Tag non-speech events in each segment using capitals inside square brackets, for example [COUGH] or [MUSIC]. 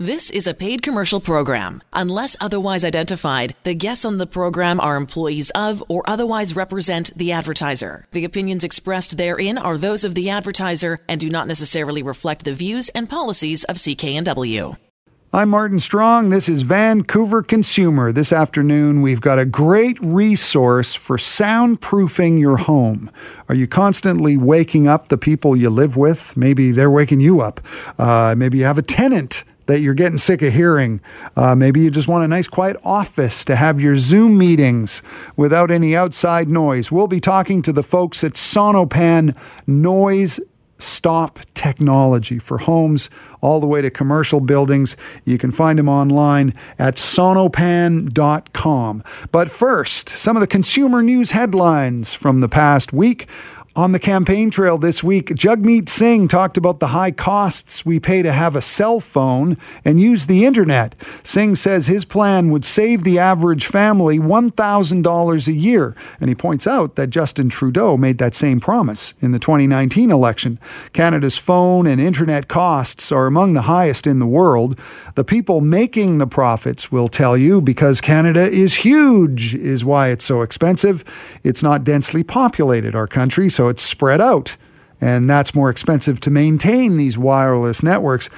This is a paid commercial program. Unless otherwise identified, the guests on the program are employees of or otherwise represent the advertiser. The opinions expressed therein are those of the advertiser and do not necessarily reflect the views and policies of CKNW. I'm Martin Strong. This is Vancouver Consumer. This afternoon, we've got a great resource for soundproofing your home. Are you constantly waking up the people you live with? Maybe they're waking you up. Uh, maybe you have a tenant that you're getting sick of hearing. Uh, maybe you just want a nice quiet office to have your Zoom meetings without any outside noise. We'll be talking to the folks at Sonopan Noise Stop Technology for homes all the way to commercial buildings. You can find them online at sonopan.com. But first, some of the consumer news headlines from the past week. On the campaign trail this week, Jagmeet Singh talked about the high costs we pay to have a cell phone and use the internet. Singh says his plan would save the average family $1,000 a year, and he points out that Justin Trudeau made that same promise in the 2019 election. Canada's phone and internet costs are among the highest in the world. The people making the profits will tell you because Canada is huge, is why it's so expensive. It's not densely populated, our country, so it's spread out. And that's more expensive to maintain these wireless networks.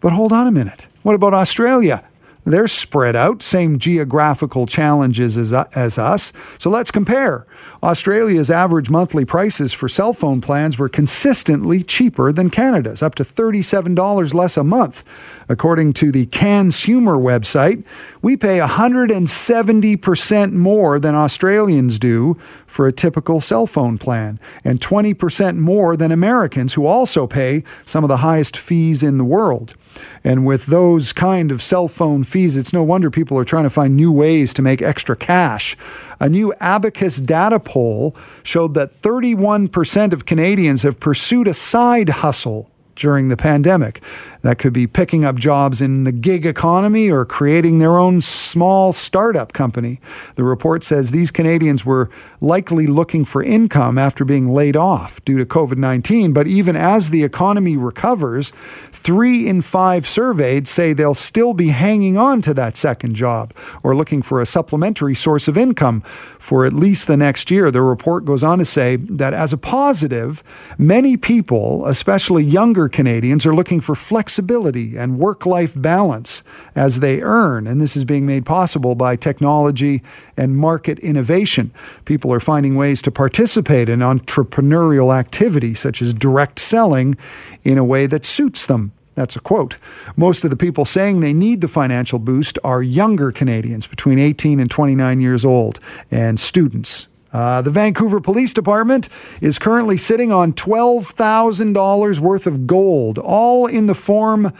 But hold on a minute. What about Australia? They're spread out, same geographical challenges as, uh, as us. So let's compare. Australia's average monthly prices for cell phone plans were consistently cheaper than Canada's, up to $37 less a month. According to the CanSumer website, we pay 170% more than Australians do for a typical cell phone plan, and 20% more than Americans, who also pay some of the highest fees in the world. And with those kind of cell phone fees, it's no wonder people are trying to find new ways to make extra cash. A new Abacus data poll showed that 31% of Canadians have pursued a side hustle during the pandemic. That could be picking up jobs in the gig economy or creating their own small startup company. The report says these Canadians were likely looking for income after being laid off due to COVID 19. But even as the economy recovers, three in five surveyed say they'll still be hanging on to that second job or looking for a supplementary source of income for at least the next year. The report goes on to say that as a positive, many people, especially younger Canadians, are looking for flexibility and work life balance as they earn. And this is being made possible by technology and market innovation. People are finding ways to participate in entrepreneurial activity, such as direct selling, in a way that suits them. That's a quote. Most of the people saying they need the financial boost are younger Canadians between 18 and 29 years old and students. Uh, the Vancouver Police Department is currently sitting on $12,000 worth of gold, all in the form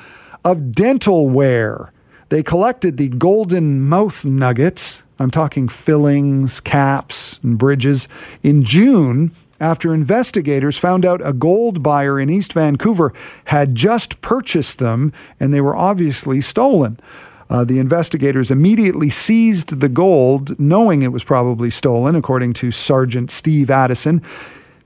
of dental wear. They collected the golden mouth nuggets, I'm talking fillings, caps, and bridges, in June after investigators found out a gold buyer in East Vancouver had just purchased them and they were obviously stolen. Uh, the investigators immediately seized the gold, knowing it was probably stolen, according to Sergeant Steve Addison,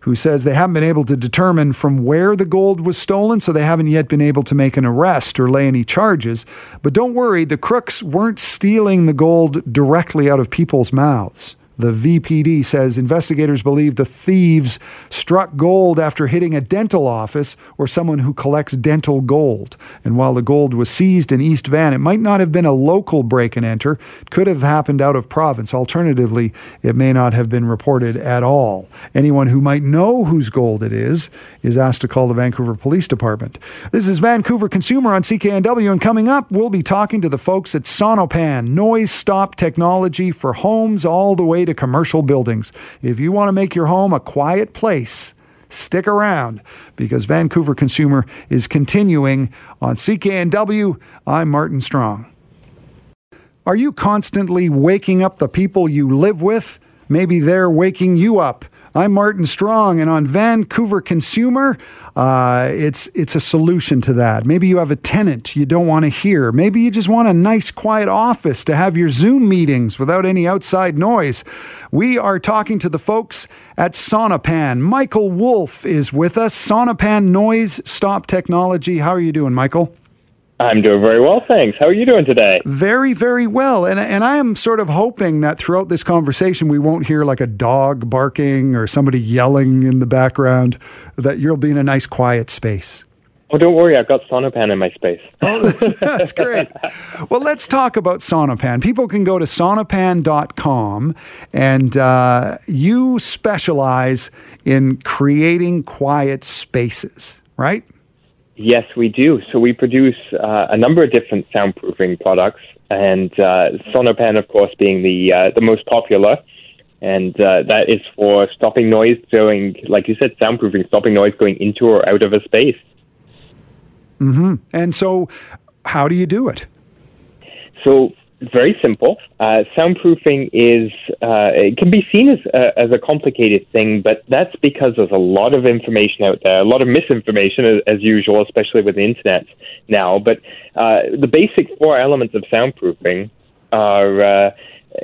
who says they haven't been able to determine from where the gold was stolen, so they haven't yet been able to make an arrest or lay any charges. But don't worry, the crooks weren't stealing the gold directly out of people's mouths. The VPD says investigators believe the thieves struck gold after hitting a dental office or someone who collects dental gold. And while the gold was seized in East Van, it might not have been a local break and enter. It could have happened out of province. Alternatively, it may not have been reported at all. Anyone who might know whose gold it is is asked to call the Vancouver Police Department. This is Vancouver Consumer on CKNW, and coming up, we'll be talking to the folks at Sonopan, noise stop technology for homes all the way to commercial buildings. If you want to make your home a quiet place, stick around because Vancouver Consumer is continuing on CKNW. I'm Martin Strong. Are you constantly waking up the people you live with? Maybe they're waking you up. I'm Martin Strong, and on Vancouver Consumer, uh, it's it's a solution to that. Maybe you have a tenant you don't want to hear. Maybe you just want a nice, quiet office to have your Zoom meetings without any outside noise. We are talking to the folks at Sonopan. Michael Wolf is with us. Sonopan Noise Stop Technology. How are you doing, Michael? I'm doing very well, thanks. How are you doing today? Very, very well. And and I am sort of hoping that throughout this conversation we won't hear like a dog barking or somebody yelling in the background. That you'll be in a nice, quiet space. Oh, don't worry, I've got Sonopan in my space. [LAUGHS] oh, that's great. Well, let's talk about Sonopan. People can go to sonopan.com and uh, you specialize in creating quiet spaces, right? Yes, we do. So we produce uh, a number of different soundproofing products, and uh, Sonopan, of course, being the uh, the most popular. And uh, that is for stopping noise going, like you said, soundproofing, stopping noise going into or out of a space. Mm-hmm. And so, how do you do it? So very simple. Uh, soundproofing is uh, it can be seen as a, as a complicated thing, but that's because there's a lot of information out there, a lot of misinformation as, as usual, especially with the internet now. But uh, the basic four elements of soundproofing are uh,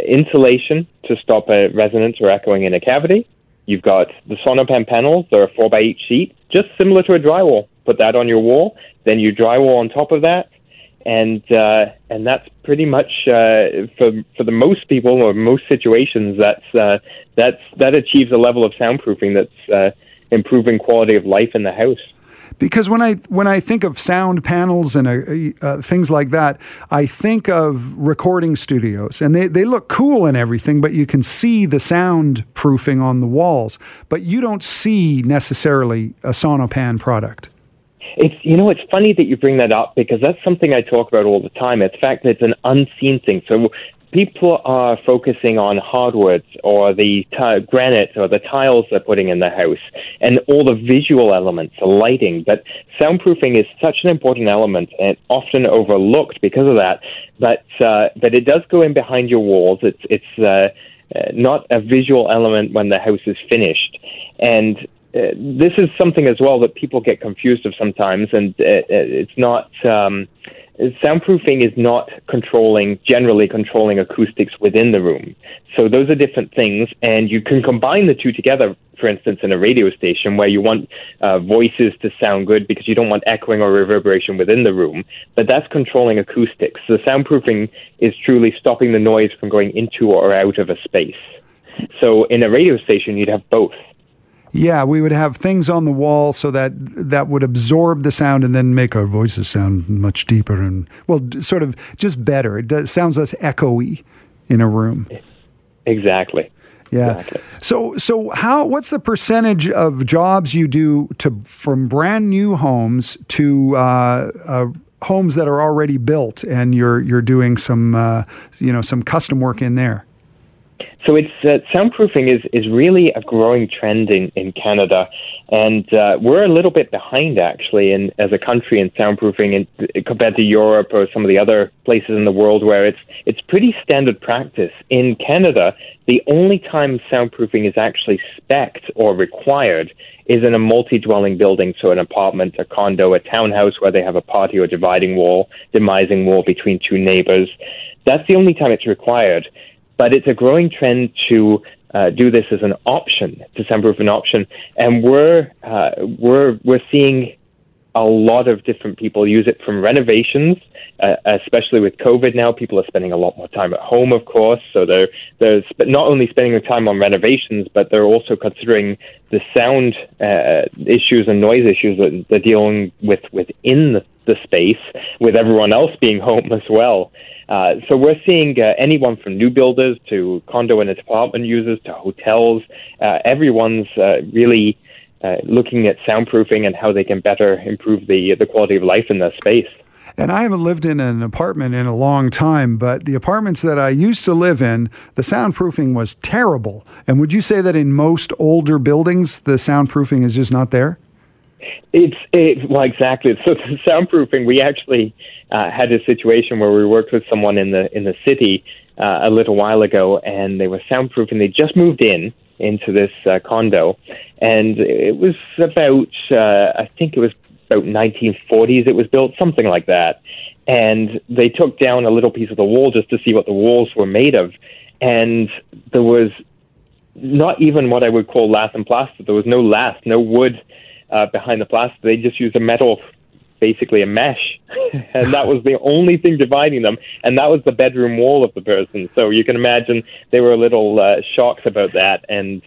insulation to stop a resonance or echoing in a cavity. You've got the Sonopan panels; they're a four by eight sheet, just similar to a drywall. Put that on your wall, then you drywall on top of that and uh, and that's pretty much uh, for for the most people or most situations that's uh, that's that achieves a level of soundproofing that's uh, improving quality of life in the house. Because when I when I think of sound panels and uh, uh, things like that, I think of recording studios, and they, they look cool and everything, but you can see the soundproofing on the walls, but you don't see necessarily a Sonopan product. It's you know it's funny that you bring that up because that's something I talk about all the time. It's fact that it's an unseen thing. So people are focusing on hardwoods or the t- granite or the tiles they're putting in the house and all the visual elements, the lighting. But soundproofing is such an important element and often overlooked because of that. But uh, but it does go in behind your walls. It's it's uh, uh not a visual element when the house is finished. And uh, this is something as well that people get confused of sometimes, and uh, uh, it's not. Um, soundproofing is not controlling generally controlling acoustics within the room. So those are different things, and you can combine the two together. For instance, in a radio station where you want uh, voices to sound good because you don't want echoing or reverberation within the room, but that's controlling acoustics. So soundproofing is truly stopping the noise from going into or out of a space. So in a radio station, you'd have both. Yeah, we would have things on the wall so that that would absorb the sound and then make our voices sound much deeper and well, sort of just better. It does, sounds less echoey in a room. Exactly. Yeah. Exactly. So so how what's the percentage of jobs you do to from brand new homes to uh, uh, homes that are already built and you're you're doing some uh, you know some custom work in there? So it's uh, soundproofing is is really a growing trend in in Canada, and uh, we're a little bit behind actually in as a country in soundproofing in, compared to Europe or some of the other places in the world where it's it's pretty standard practice. In Canada, the only time soundproofing is actually specced or required is in a multi-dwelling building, so an apartment, a condo, a townhouse where they have a party patio, dividing wall, demising wall between two neighbors. That's the only time it's required. But it's a growing trend to uh, do this as an option, to soundproof an option, and we're uh, we're we're seeing a lot of different people use it from renovations, uh, especially with COVID now. People are spending a lot more time at home, of course. So they're, they're sp- not only spending their time on renovations, but they're also considering the sound uh, issues and noise issues that they're dealing with within the, the space, with everyone else being home as well. Uh, so we're seeing uh, anyone from new builders to condo and apartment users to hotels. Uh, everyone's uh, really uh, looking at soundproofing and how they can better improve the the quality of life in their space. And I haven't lived in an apartment in a long time, but the apartments that I used to live in, the soundproofing was terrible. And would you say that in most older buildings, the soundproofing is just not there? It's it, well, exactly. [LAUGHS] So the soundproofing, we actually uh, had a situation where we worked with someone in the in the city uh, a little while ago, and they were soundproofing. They just moved in into this uh, condo, and it was about uh, I think it was about 1940s. It was built, something like that, and they took down a little piece of the wall just to see what the walls were made of, and there was not even what I would call lath and plaster. There was no lath, no wood uh, behind the plaster. They just used a metal basically a mesh, [LAUGHS] and that was the only thing dividing them, and that was the bedroom wall of the person. So you can imagine they were a little uh, shocked about that, and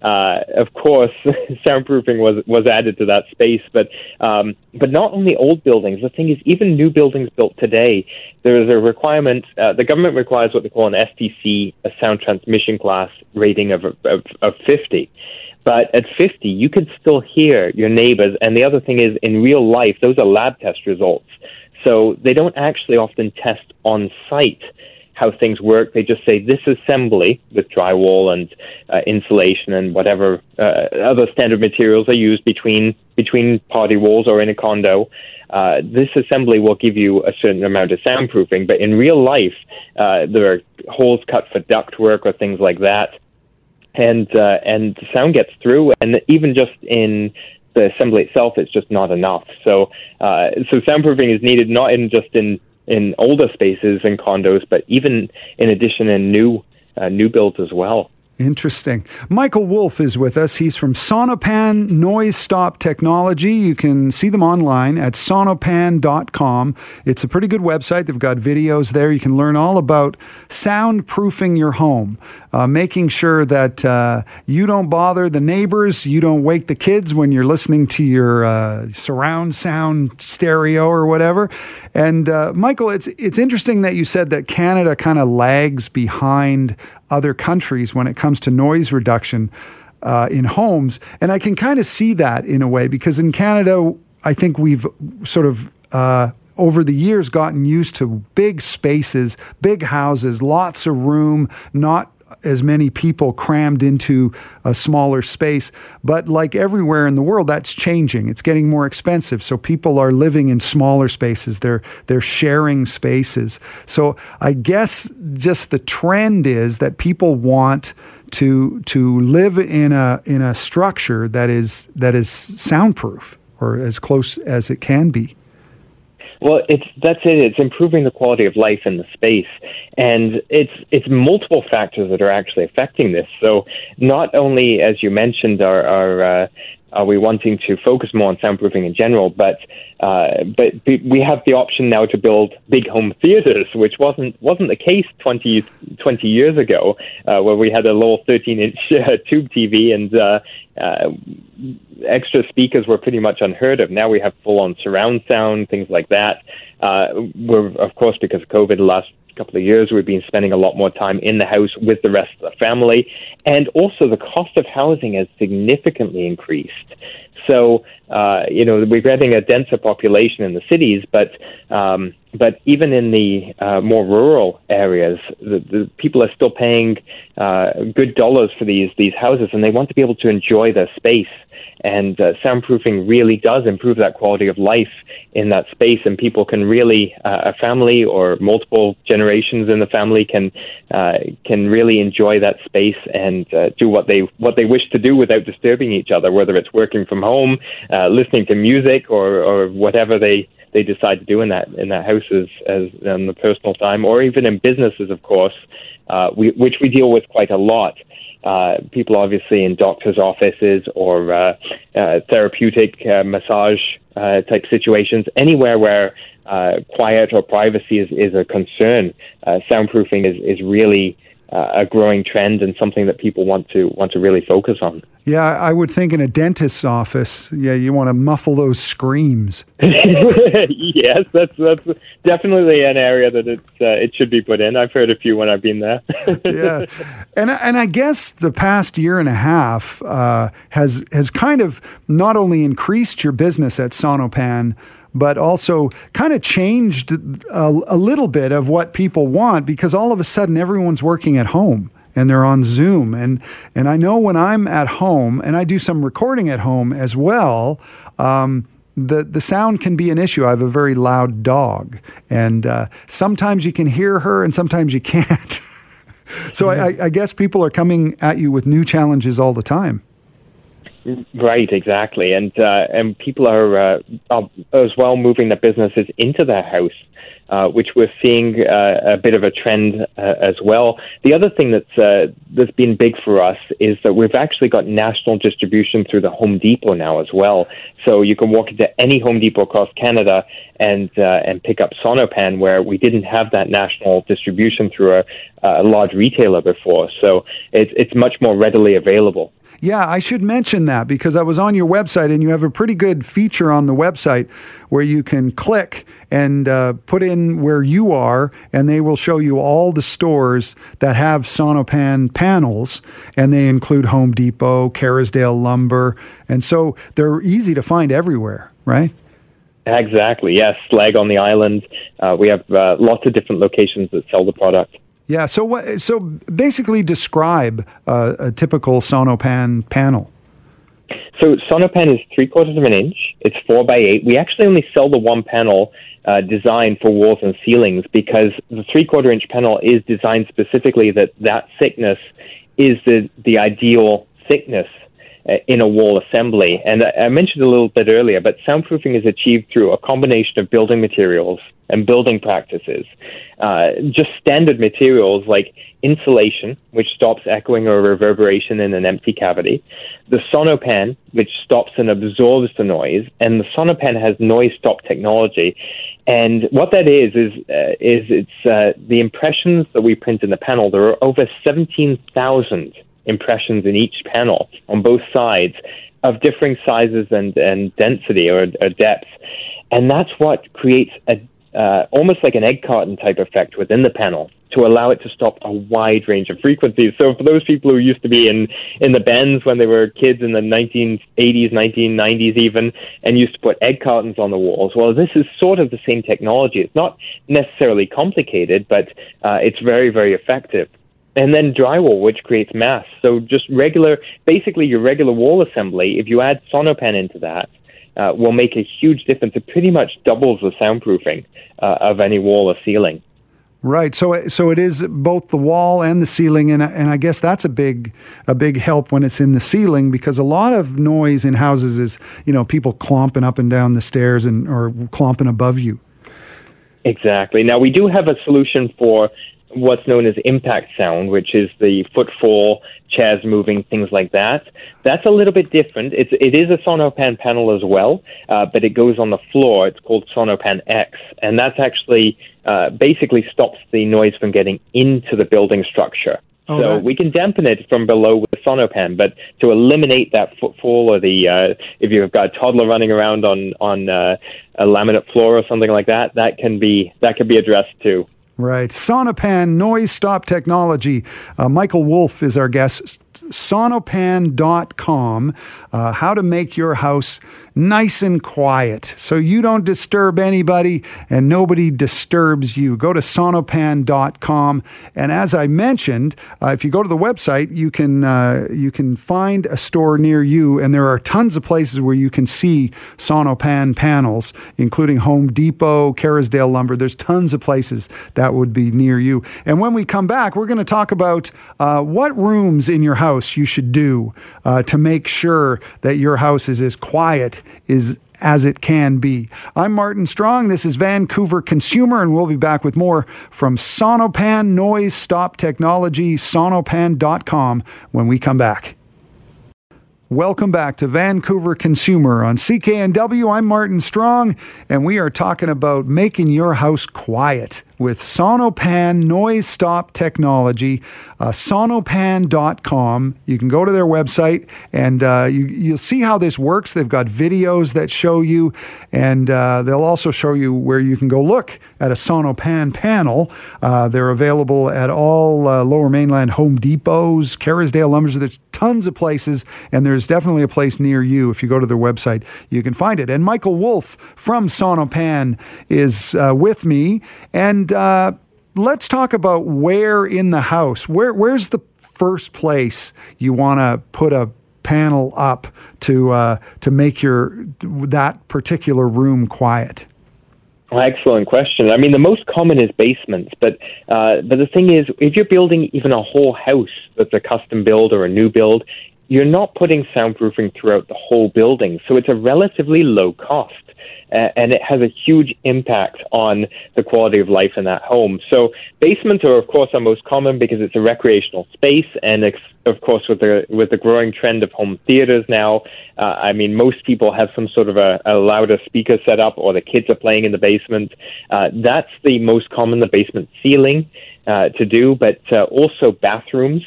uh, of course, [LAUGHS] soundproofing was was added to that space. But um, but not only old buildings. The thing is, even new buildings built today, there is a requirement. Uh, the government requires what they call an STC, a sound transmission class rating of of, of 50. But at 50, you could still hear your neighbors. And the other thing is, in real life, those are lab test results. So they don't actually often test on site how things work. They just say this assembly with drywall and uh, insulation and whatever uh, other standard materials are used between between party walls or in a condo. Uh, this assembly will give you a certain amount of soundproofing, but in real life, uh, there are holes cut for ductwork or things like that, and uh, and sound gets through. And even just in the assembly itself, it's just not enough. So, uh, so soundproofing is needed not in just in in older spaces and condos, but even in addition in new uh, new builds as well. Interesting. Michael Wolf is with us. He's from Sonopan Noise Stop Technology. You can see them online at sonopan.com. It's a pretty good website. They've got videos there. You can learn all about soundproofing your home, uh, making sure that uh, you don't bother the neighbors, you don't wake the kids when you're listening to your uh, surround sound stereo or whatever. And uh, Michael, it's it's interesting that you said that Canada kind of lags behind other countries when it comes to noise reduction uh, in homes. And I can kind of see that in a way because in Canada, I think we've sort of uh, over the years gotten used to big spaces, big houses, lots of room, not as many people crammed into a smaller space. But like everywhere in the world, that's changing. It's getting more expensive. So people are living in smaller spaces. They're they're sharing spaces. So I guess just the trend is that people want to to live in a in a structure that is that is soundproof or as close as it can be. Well, it's that's it. It's improving the quality of life in the space, and it's it's multiple factors that are actually affecting this. So, not only, as you mentioned, are are uh, are we wanting to focus more on soundproofing in general, but uh, but we have the option now to build big home theaters, which wasn't wasn't the case 20, 20 years ago, uh, where we had a little thirteen inch [LAUGHS] uh, tube TV and uh, uh, extra speakers were pretty much unheard of. Now we have full on surround sound, things like that. We're of course because of COVID, last couple of years, we've been spending a lot more time in the house with the rest of the family. And also, the cost of housing has significantly increased. So, uh, you know, we're getting a denser population in the cities, but um, but even in the uh, more rural areas, the, the people are still paying uh, good dollars for these these houses, and they want to be able to enjoy their space. And uh, soundproofing really does improve that quality of life in that space, and people can really, uh, a family or multiple generations in the family can uh, can really enjoy that space and uh, do what they what they wish to do without disturbing each other, whether it's working from home, listening to music, or or whatever they they decide to do in that in that house as, as in the personal time, or even in businesses, of course, uh, we, which we deal with quite a lot. Uh, people obviously in doctors' offices or uh, uh, therapeutic uh, massage uh, type situations, anywhere where quiet or privacy is, is a concern, soundproofing is, is really uh, a growing trend and something that people want to want to really focus on. Yeah, I would think in a dentist's office, yeah, you want to muffle those screams. [LAUGHS] yes, that's that's definitely an area that it's uh, it should be put in. I've heard a few when I've been there. [LAUGHS] yeah, and and I guess the past year and a half uh, has has kind of not only increased your business at Sonopan but also kind of changed a, a little bit of what people want because all of a sudden everyone's working at home and they're on Zoom. And and I know when I'm at home and I do some recording at home as well. Um, the the sound can be an issue. I have a very loud dog, and uh, sometimes you can hear her, and sometimes you can't. [LAUGHS] so I, I guess people are coming at you with new challenges all the time. Right, exactly, and uh, and people are, uh, are as well moving their businesses into their house. uh, which we're seeing uh, a bit of a trend uh, as well. The other thing that's uh, that's been big for us is that we've actually got national distribution through the Home Depot now as well. So you can walk into any Home Depot across Canada and and pick up Sonopan where we didn't have that national distribution through a, a large retailer before. So it's it's much more readily available. Yeah, I should mention that because I was on your website and you have a pretty good feature on the website where you can click and uh, put in where you are, and they will show you all the stores that have Sonopan panels, and they include Home Depot, Kerrisdale Lumber, and so they're easy to find everywhere, right? Exactly. Yes, Slegg on the island. Uh, we have uh, lots of different locations that sell the product. Yeah. So what? So basically, describe a typical Sonopan panel. So Sonopan is three quarters of an inch. It's four by eight. We actually only sell the one panel uh, designed for walls and ceilings because the three quarter inch panel is designed specifically that that thickness is the the ideal thickness in a wall assembly. And I mentioned a little bit earlier, but soundproofing is achieved through a combination of building materials and building practices. Uh, just standard materials like insulation, which stops echoing or reverberation in an empty cavity, the Sonopan, which stops and absorbs the noise, and the Sonopan has noise stop technology. And what that is is uh, is it's uh, the impressions that we print in the panel. There are over seventeen thousand impressions in each panel on both sides of differing sizes and, and density or, or depth. And that's what creates a uh, almost like an egg carton type effect within the panel to allow it to stop a wide range of frequencies. So for those people who used to be in in the bends when they were kids in the 1980s, 1990s even, and used to put egg cartons on the walls, well, this is sort of the same technology. It's not necessarily complicated, but uh, it's very, very effective and then drywall, which creates mass. So just regular, basically your regular wall assembly. If you add Sonopan into that, uh, will make a huge difference. It pretty much doubles the soundproofing uh, of any wall or ceiling. Right. So so it is both the wall and the ceiling and and I guess that's a big a big help when it's in the ceiling because a lot of noise in houses is, you know, people clomping up and down the stairs and or clomping above you. Exactly. Now we do have a solution for what's known as impact sound, which is the footfall, chairs moving, things like that. That's a little bit different. It's, it is a Sonopan panel as well, uh, but it goes on the floor. It's called Sonopan X, and that's actually uh, basically stops the noise from getting into the building structure. Oh, so we can dampen it from below with the Sonopan, but to eliminate that footfall or the uh, if you've got a toddler running around on on uh, a laminate floor or something like that, that can be that can be addressed too. Right. Sonopan Noise Stop Technology. Uh, Michael Wolf is our guest. Sonopan.com. Uh, how to make your house nice and quiet so you don't disturb anybody and nobody disturbs you. Go to sonopan.com. And as I mentioned, uh, if you go to the website, you can, uh, you can find a store near you, and there are tons of places where you can see Sonopan panels, including Home Depot, Kerrisdale Lumber. There's tons of places that would be near you. And when we come back, we're going to talk about uh, what rooms in your house you should do uh, to make sure that your house is as quiet is as it can be. I'm Martin Strong. This is Vancouver Consumer, and we'll be back with more from Sonopan Noise Stop Technology, sonopan.com, when we come back. Welcome back to Vancouver Consumer on CKNW. I'm Martin Strong, and we are talking about making your house quiet with Sonopan noise stop technology. Uh, sonopan.com. You can go to their website and uh, you, you'll see how this works. They've got videos that show you, and uh, they'll also show you where you can go look at a Sonopan panel. Uh, they're available at all uh, Lower Mainland Home Depots, Kerrisdale Lumber. There's tons of places, and there's definitely a place near you. If you go to their website, you can find it. And Michael Wolf from Sonopan is uh, with me, and and uh, let's talk about where in the house, where where's the first place you want to put a panel up to uh, to make your that particular room quiet? Excellent question. I mean, the most common is basements, but uh, but the thing is, if you're building even a whole house that's a custom build or a new build, you're not putting soundproofing throughout the whole building, so it's a relatively low cost. And it has a huge impact on the quality of life in that home. So basements are, of course, our most common because it's a recreational space, and of course, with the with the growing trend of home theaters now, uh, I mean, most people have some sort of a, a louder speaker set up, or the kids are playing in the basement. Uh, that's the most common, the basement ceiling uh, to do, but uh, also bathrooms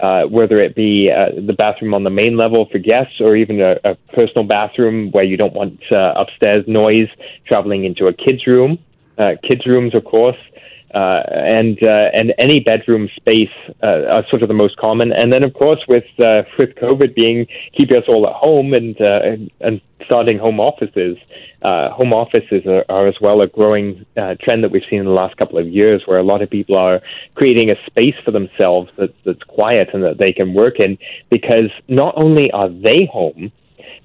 uh, whether it be uh, the bathroom on the main level for guests or even a, a personal bathroom where you don't want uh, upstairs noise traveling into a kid's room. Uh, kids' rooms, of course, uh, and uh, and any bedroom space uh, are sort of the most common. And then, of course, with uh, with COVID being keeping us all at home and uh, and, and starting home offices, uh, home offices are, are, as well a growing trend that we've seen in the last couple of years, where a lot of people are creating a space for themselves that, that's quiet and that they can work in, because not only are they home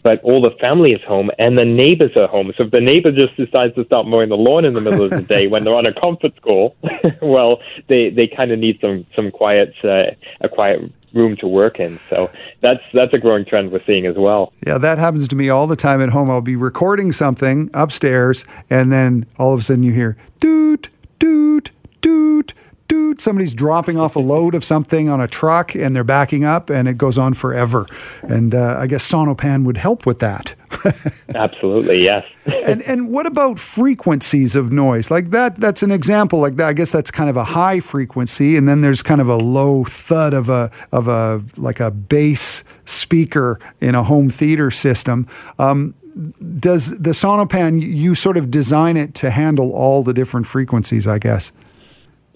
but all the family is home and the neighbors are home. So if the neighbor just decides to start mowing the lawn in the middle of the day when they're on a conference call, [LAUGHS] well, they they kind of need some some quiet uh, a quiet room to work in. So that's that's a growing trend we're seeing as well. Yeah, that happens to me all the time at home. I'll be recording something upstairs, and then all of a sudden you hear doot doot doot doot, somebody's dropping off a load of something on a truck and they're backing up and it goes on forever. And uh, I guess Sonopan would help with that. [LAUGHS] Absolutely, yes. [LAUGHS] and and what about frequencies of noise? Like that that's an example like that. I guess that's kind of a high frequency and then there's kind of a low thud of a of a like a bass speaker in a home theater system. Um, does the Sonopan you sort of design it to handle all the different frequencies, I guess?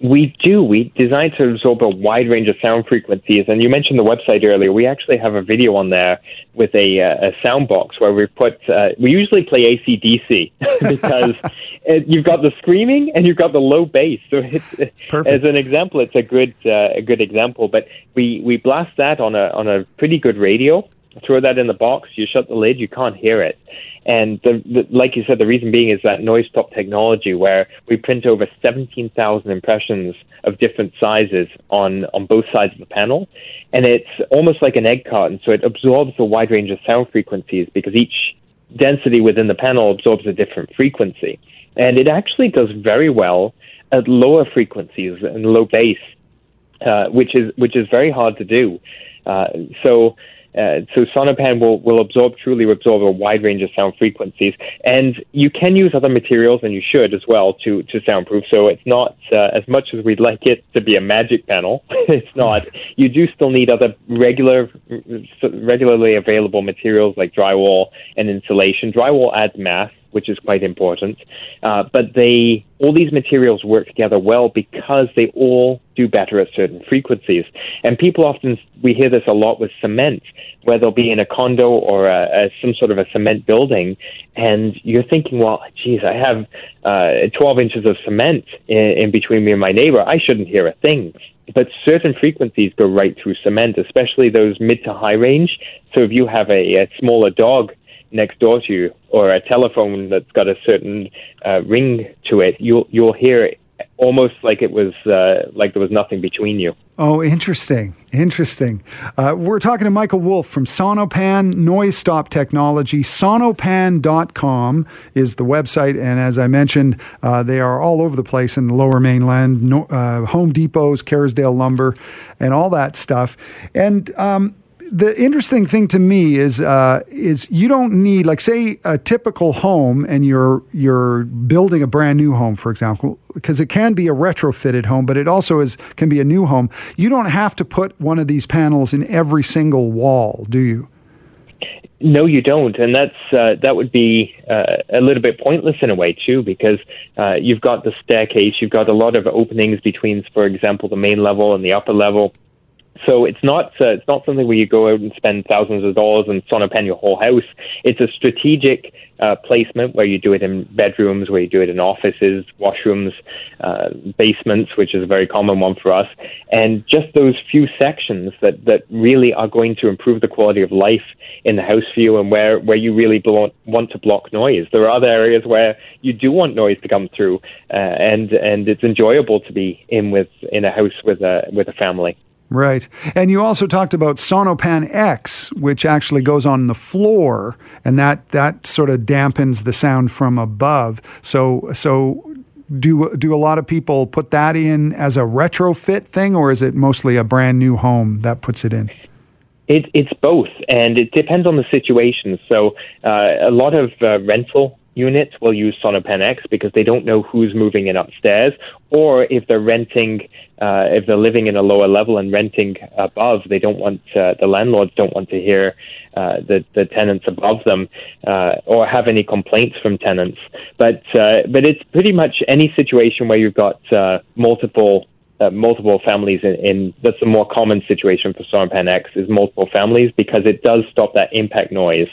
We do. We designed to absorb a wide range of sound frequencies. And you mentioned the website earlier. We actually have a video on there with a, uh, a sound box where we put, uh, we usually play ACDC [LAUGHS] because [LAUGHS] it, you've got the screaming and you've got the low bass. So it's, as an example, it's a good, uh, a good example. But we, we blast that on a, on a pretty good radio throw that in the box, you shut the lid, you can't hear it. And the, the, like you said, the reason being is that noise stop technology, where we print over 17,000 impressions of different sizes on, on both sides of the panel. And it's almost like an egg carton, so it absorbs a wide range of sound frequencies because each density within the panel absorbs a different frequency. And it actually does very well at lower frequencies and low bass, uh, which is which is very hard to do. Uh, so uh, so Sonopan will, will absorb, truly absorb a wide range of sound frequencies. And you can use other materials, and you should as well, to, to soundproof. So it's not, uh, as much as we'd like it to be a magic panel, [LAUGHS] it's not. You do still need other regular, regularly available materials like drywall and insulation. Drywall adds mass, which is quite important. Uh, but they all these materials work together well because they all do better at certain frequencies. And people often we hear this a lot with cement, where they'll be in a condo or a, a, some sort of a cement building, and you're thinking, well, geez, I have uh, 12 inches of cement in, in between me and my neighbor. I shouldn't hear a thing but certain frequencies go right through cement, especially those mid to high range. So if you have a, a smaller dog next door to you or a telephone that's got a certain uh, ring to it, you'll you'll hear it almost like it was uh, like there was nothing between you. Oh, interesting. Interesting. Uh, we're talking to Michael Wolf from Sonopan Noise Stop Technology. Sonopan.com is the website. And as I mentioned, uh, they are all over the place in the lower mainland, no, uh, Home Depots, Kerrisdale Lumber, and all that stuff. And um, the interesting thing to me is uh, is you don't need like say a typical home and you're you're building a brand new home for example because it can be a retrofitted home but it also is can be a new home. You don't have to put one of these panels in every single wall do you? No, you don't, and that's uh, that would be uh, a little bit pointless in a way too, because uh, you've got the staircase, you've got a lot of openings between, for example, the main level and the upper level so it's not uh, it's not something where you go out and spend thousands of dollars and sonopan your whole house. It's a strategic uh, placement where you do it in bedrooms, where you do it in offices, washrooms, uh, basements, which is a very common one for us, and just those few sections that that really are going to improve the quality of life in the house for you, and where where you really want to block noise. There are other areas where you do want noise to come through, uh, and and it's enjoyable to be in with in a house with a with a family. Right. And you also talked about Sonopan X, which actually goes on the floor and that that sort of dampens the sound from above. So so do do a lot of people put that in as a retrofit thing or is it mostly a brand new home that puts it in? It, it's both, and it depends on the situation. So, uh, a lot of uh, rental units will use Sonopan X because they don't know who's moving in upstairs, or if they're renting, uh, if they're living in a lower level and renting above, they don't want uh, the landlords don't want to hear uh, the the tenants above them uh, or have any complaints from tenants. But uh, but it's pretty much any situation where you've got multiple multiple families in, in, that's a more common situation for Sonopan X is multiple families because it does stop that impact noise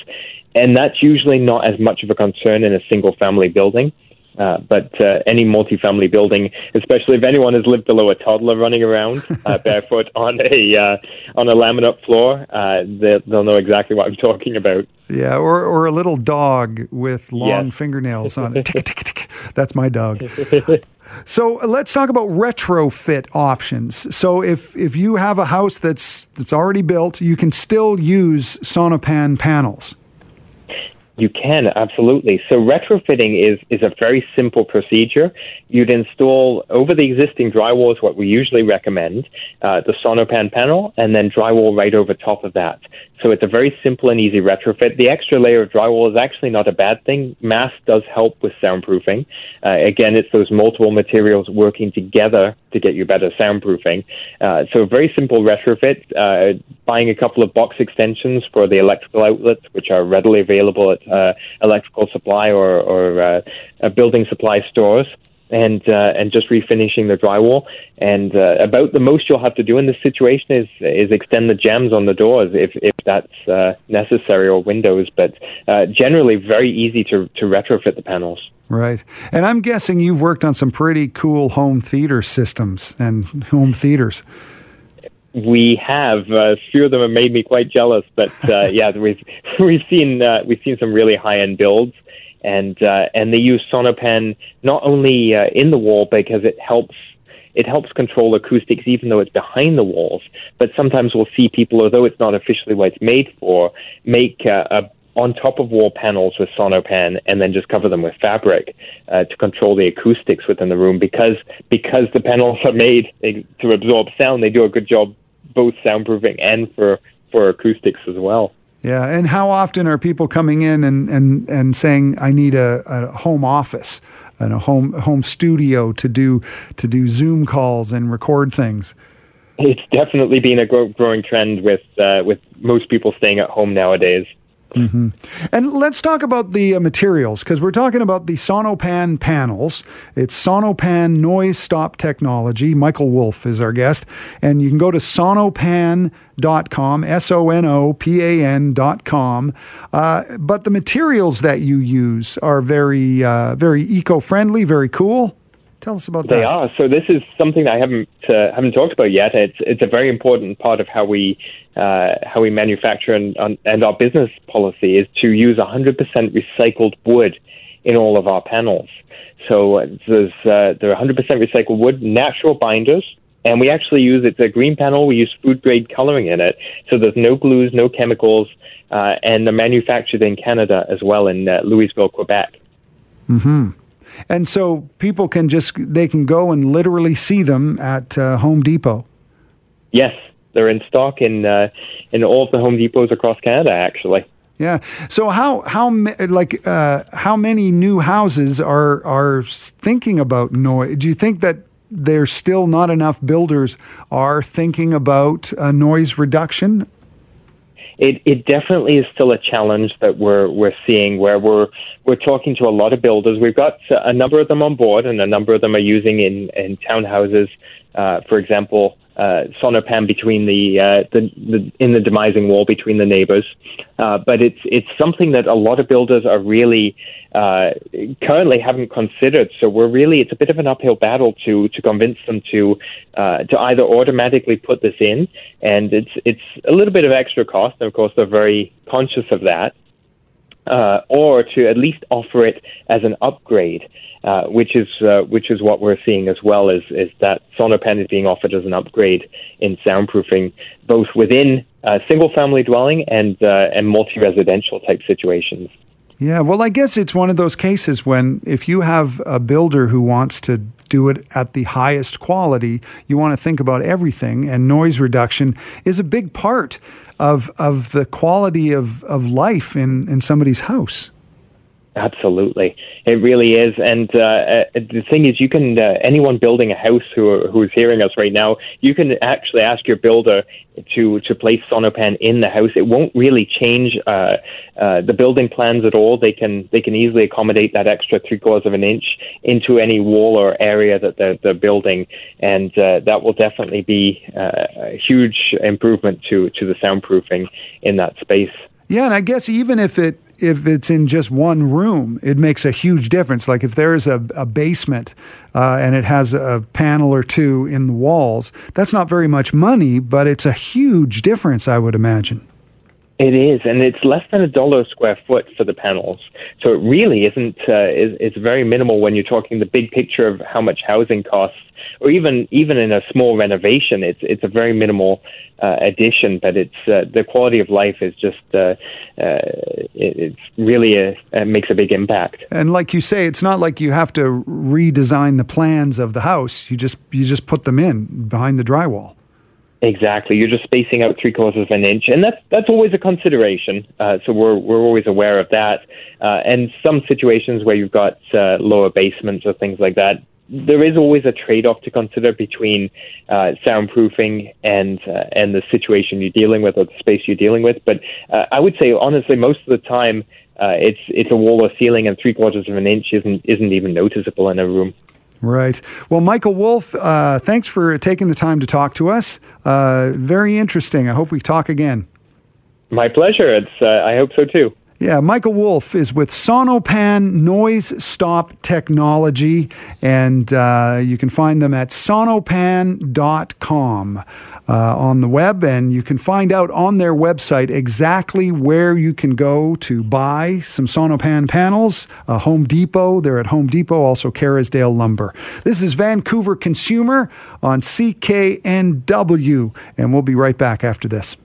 and that's usually not as much of a concern in a single family building. Uh, but uh, any multi-family building, especially if anyone has lived below a toddler running around uh, [LAUGHS] barefoot on a uh, on a laminate floor, uh, they, will know exactly what I'm talking about. Yeah, or or a little dog with long yes. fingernails on [LAUGHS] it. That's my dog. [LAUGHS] So let's talk about retrofit options. So if if you have a house that's that's already built, you can still use Sonopan panels. You can absolutely. So retrofitting is is a very simple procedure. You'd install over the existing drywall is what we usually recommend, uh, the Sonopan panel, and then drywall right over top of that. So it's a very simple and easy retrofit. The extra layer of drywall is actually not a bad thing. Mass does help with soundproofing. Uh, again, it's those multiple materials working together to get you better soundproofing. Uh, so a very simple retrofit. Uh, buying a couple of box extensions for the electrical outlets, which are readily available at uh, electrical supply or, or uh, building supply stores and uh, and just refinishing the drywall. And uh, about the most you'll have to do in this situation is is extend the jambs on the doors if if that's uh, necessary or windows. But uh, generally, very easy to to retrofit the panels. Right, and I'm guessing you've worked on some pretty cool home theater systems and home theaters. We have uh, a few of them have made me quite jealous, but uh, [LAUGHS] yeah, we've we've seen we've seen some really high end builds and uh, and they use Sonopan not only uh, in the wall because it helps it helps control acoustics even though it's behind the walls. But sometimes we'll see people, although it's not officially what it's made for, make uh, a on top of wall panels with Sonopan and then just cover them with fabric uh, to control the acoustics within the room because because the panels are made to absorb sound. They do a good job both soundproofing and for for acoustics as well. Yeah, and how often are people coming in and, and, and saying, "I need a, a home office and a home home studio to do to do Zoom calls and record things"? It's definitely been a growing trend with uh, with most people staying at home nowadays. Mm-hmm. And let's talk about the uh, materials because we're talking about the Sonopan panels. It's Sonopan Noise Stop Technology. Michael Wolf is our guest. And you can go to sonopan.com, S O N O P A N.com. Uh, but the materials that you use are very, uh, very eco friendly, very cool. Tell us about they that. They are. So this is something I haven't uh, haven't talked about yet. It's it's a very important part of how we uh, how we manufacture and and our business policy is to use 100% recycled wood in all of our panels. So there's uh, they're 100% recycled wood, natural binders, and we actually use it's a green panel. We use food grade coloring in it, so there's no glues, no chemicals, uh, and they're manufactured in Canada as well in uh, Louiseville, Quebec. Hmm. And so people can just they can go and literally see them at uh, Home Depot. Yes, they're in stock in uh, in all of the Home Depots across Canada. Actually. Yeah. So how how like uh, how many new houses are are thinking about noise? Do you think that there's still not enough builders are thinking about noise reduction? It, it definitely is still a challenge that we're we're seeing where we're we're talking to a lot of builders. We've got a number of them on board, and a number of them are using in in townhouses, uh, for example, uh, Sonopan between the, uh, the, the in the demising wall between the neighbors. Uh, but it's it's something that a lot of builders are really uh, currently haven't considered. So we're really it's a bit of an uphill battle to to convince them to uh, to either automatically put this in, and it's it's a little bit of extra cost. And of course, they're very conscious of that. Uh, or to at least offer it as an upgrade. Uh, which is uh, which is what we're seeing as well is is that Sonopan is being offered as an upgrade in soundproofing, both within uh, single family dwelling and uh, and multi residential type situations. Yeah, well, I guess it's one of those cases when if you have a builder who wants to do it at the highest quality, you want to think about everything, and noise reduction is a big part of of the quality of, of life in, in somebody's house. Absolutely, it really is. And uh, uh, the thing is, you can uh, anyone building a house who who is hearing us right now, you can actually ask your builder to to place Sonopan in the house. It won't really change uh, uh, the building plans at all. They can they can easily accommodate that extra three quarters of an inch into any wall or area that they're, they're building, and uh, that will definitely be a huge improvement to to the soundproofing in that space. Yeah, and I guess even if it if it's in just one room, it makes a huge difference. Like if there's a, a basement uh, and it has a panel or two in the walls, that's not very much money, but it's a huge difference, I would imagine. It is, and it's less than a dollar a square foot for the panels. So it really isn't. Uh, it's, it's very minimal when you're talking the big picture of how much housing costs or even even in a small renovation, it's it's a very minimal uh, addition, but it's uh, the quality of life is just uh, uh it, it's really a, it makes a big impact. And like you say, it's not like you have to redesign the plans of the house. You just you just put them in behind the drywall. Exactly. You're just spacing out three quarters of an inch, and that's that's always a consideration. Uh, so we're we're always aware of that. Uh, and some situations where you've got uh, lower basements or things like that, there is always a trade-off to consider between uh, soundproofing and uh, and the situation you're dealing with or the space you're dealing with. But uh, I would say honestly, most of the time, uh, it's it's a wall or ceiling, and three quarters of an inch isn't isn't even noticeable in a room. Right. Well, Michael Wolf, uh, thanks for taking the time to talk to us. Uh, very interesting. I hope we talk again. My pleasure. It's. I hope so too. Yeah, Michael Wolf is with Sonopan Noise Stop Technology, and uh, you can find them at sonopan.com uh, on the web, and you can find out on their website exactly where you can go to buy some Sonopan panels. Uh, Home Depot, they're at Home Depot, also Kerrisdale Lumber. This is Vancouver Consumer on CKNW, and we'll be right back after this.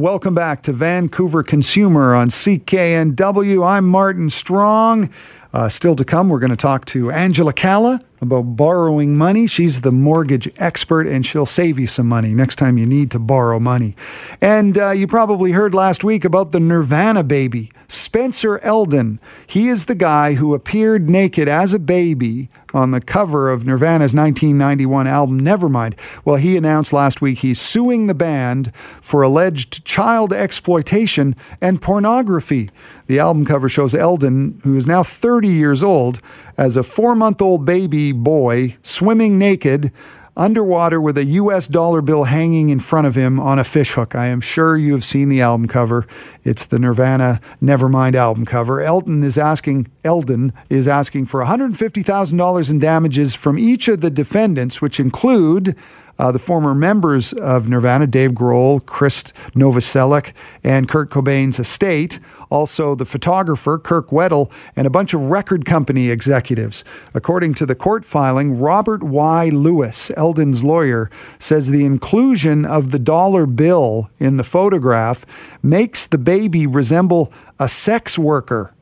Welcome back to Vancouver Consumer on CKNW. I'm Martin Strong. Uh, still to come, we're going to talk to Angela Calla about borrowing money. She's the mortgage expert and she'll save you some money next time you need to borrow money. And uh, you probably heard last week about the Nirvana baby, Spencer Elden. He is the guy who appeared naked as a baby on the cover of Nirvana's 1991 album Nevermind. Well, he announced last week he's suing the band for alleged child exploitation and pornography. The album cover shows Elden, who is now 30 years old, as a four month old baby boy swimming naked underwater with a US dollar bill hanging in front of him on a fishhook. I am sure you have seen the album cover. It's the Nirvana Nevermind album cover. Elton is asking Elden is asking for $150,000 in damages from each of the defendants, which include uh, the former members of Nirvana, Dave Grohl, Chris Novoselic, and Kurt Cobain's estate, also the photographer, Kirk Weddle, and a bunch of record company executives. According to the court filing, Robert Y. Lewis, Elden's lawyer, says the inclusion of the dollar bill in the photograph makes the baby resemble a sex worker.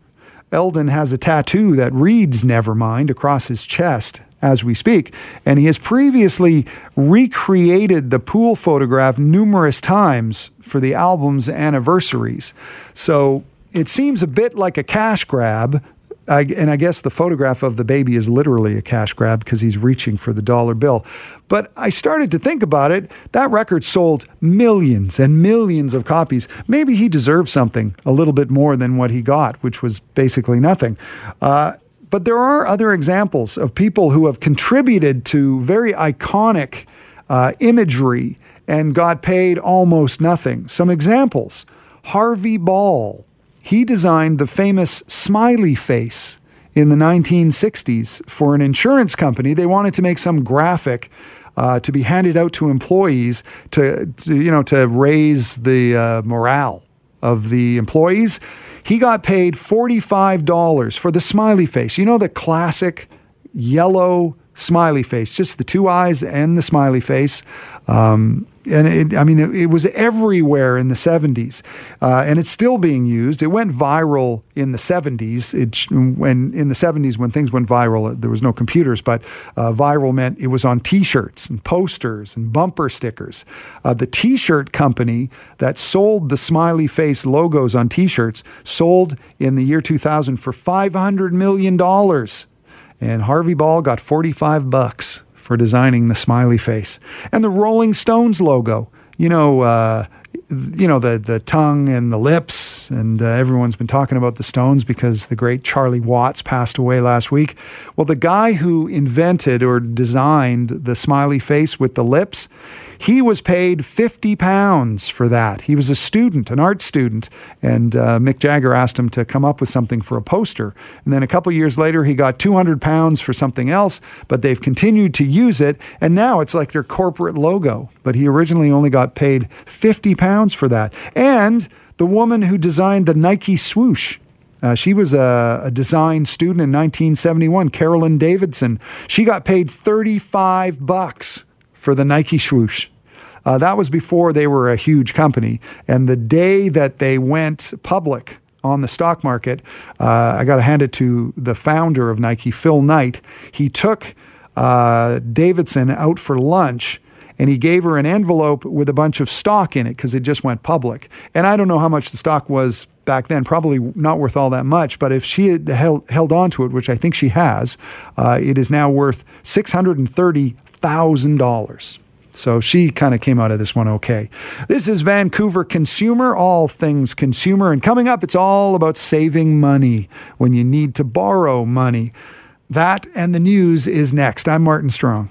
Elden has a tattoo that reads Nevermind across his chest as we speak. And he has previously recreated the pool photograph numerous times for the album's anniversaries. So it seems a bit like a cash grab. I, and I guess the photograph of the baby is literally a cash grab because he's reaching for the dollar bill. But I started to think about it. That record sold millions and millions of copies. Maybe he deserved something a little bit more than what he got, which was basically nothing. Uh, but there are other examples of people who have contributed to very iconic uh, imagery and got paid almost nothing. Some examples Harvey Ball. He designed the famous smiley face in the 1960s for an insurance company. They wanted to make some graphic uh, to be handed out to employees to, to, you know to raise the uh, morale of the employees. He got paid $45 for the smiley face. You know, the classic yellow smiley face, just the two eyes and the smiley face. Um, and it, I mean, it, it, was everywhere in the 70s, uh, and it's still being used. It went viral in the 70s. It, when in the 70s, when things went viral, there was no computers, but uh, viral meant it was on T-shirts and posters and bumper stickers. Uh, the T-shirt company that sold the smiley face logos on T-shirts sold in the year 2000 for 500 million dollars and Harvey Ball got 45 bucks for designing the smiley face. And the Rolling Stones logo, you know, uh, you know the the tongue and the lips, and uh, everyone's been talking about the Stones because the great Charlie Watts passed away last week. Well, the guy who invented or designed the smiley face with the lips, he was paid 50 pounds for that. He was a student, an art student, and uh, Mick Jagger asked him to come up with something for a poster. And then a couple years later, he got 200 pounds for something else, but they've continued to use it, and now it's like their corporate logo. But he originally only got paid 50 pounds for that. And the woman who designed the Nike swoosh, uh, she was a, a, design student in 1971, Carolyn Davidson. She got paid 35 bucks for the Nike swoosh. Uh, that was before they were a huge company. And the day that they went public on the stock market, uh, I got to hand it to the founder of Nike, Phil Knight. He took uh, Davidson out for lunch and he gave her an envelope with a bunch of stock in it because it just went public. And I don't know how much the stock was back then, probably not worth all that much. But if she had held, held on to it, which I think she has, uh, it is now worth $630,000. So she kind of came out of this one okay. This is Vancouver Consumer, all things consumer. And coming up, it's all about saving money when you need to borrow money. That and the news is next. I'm Martin Strong.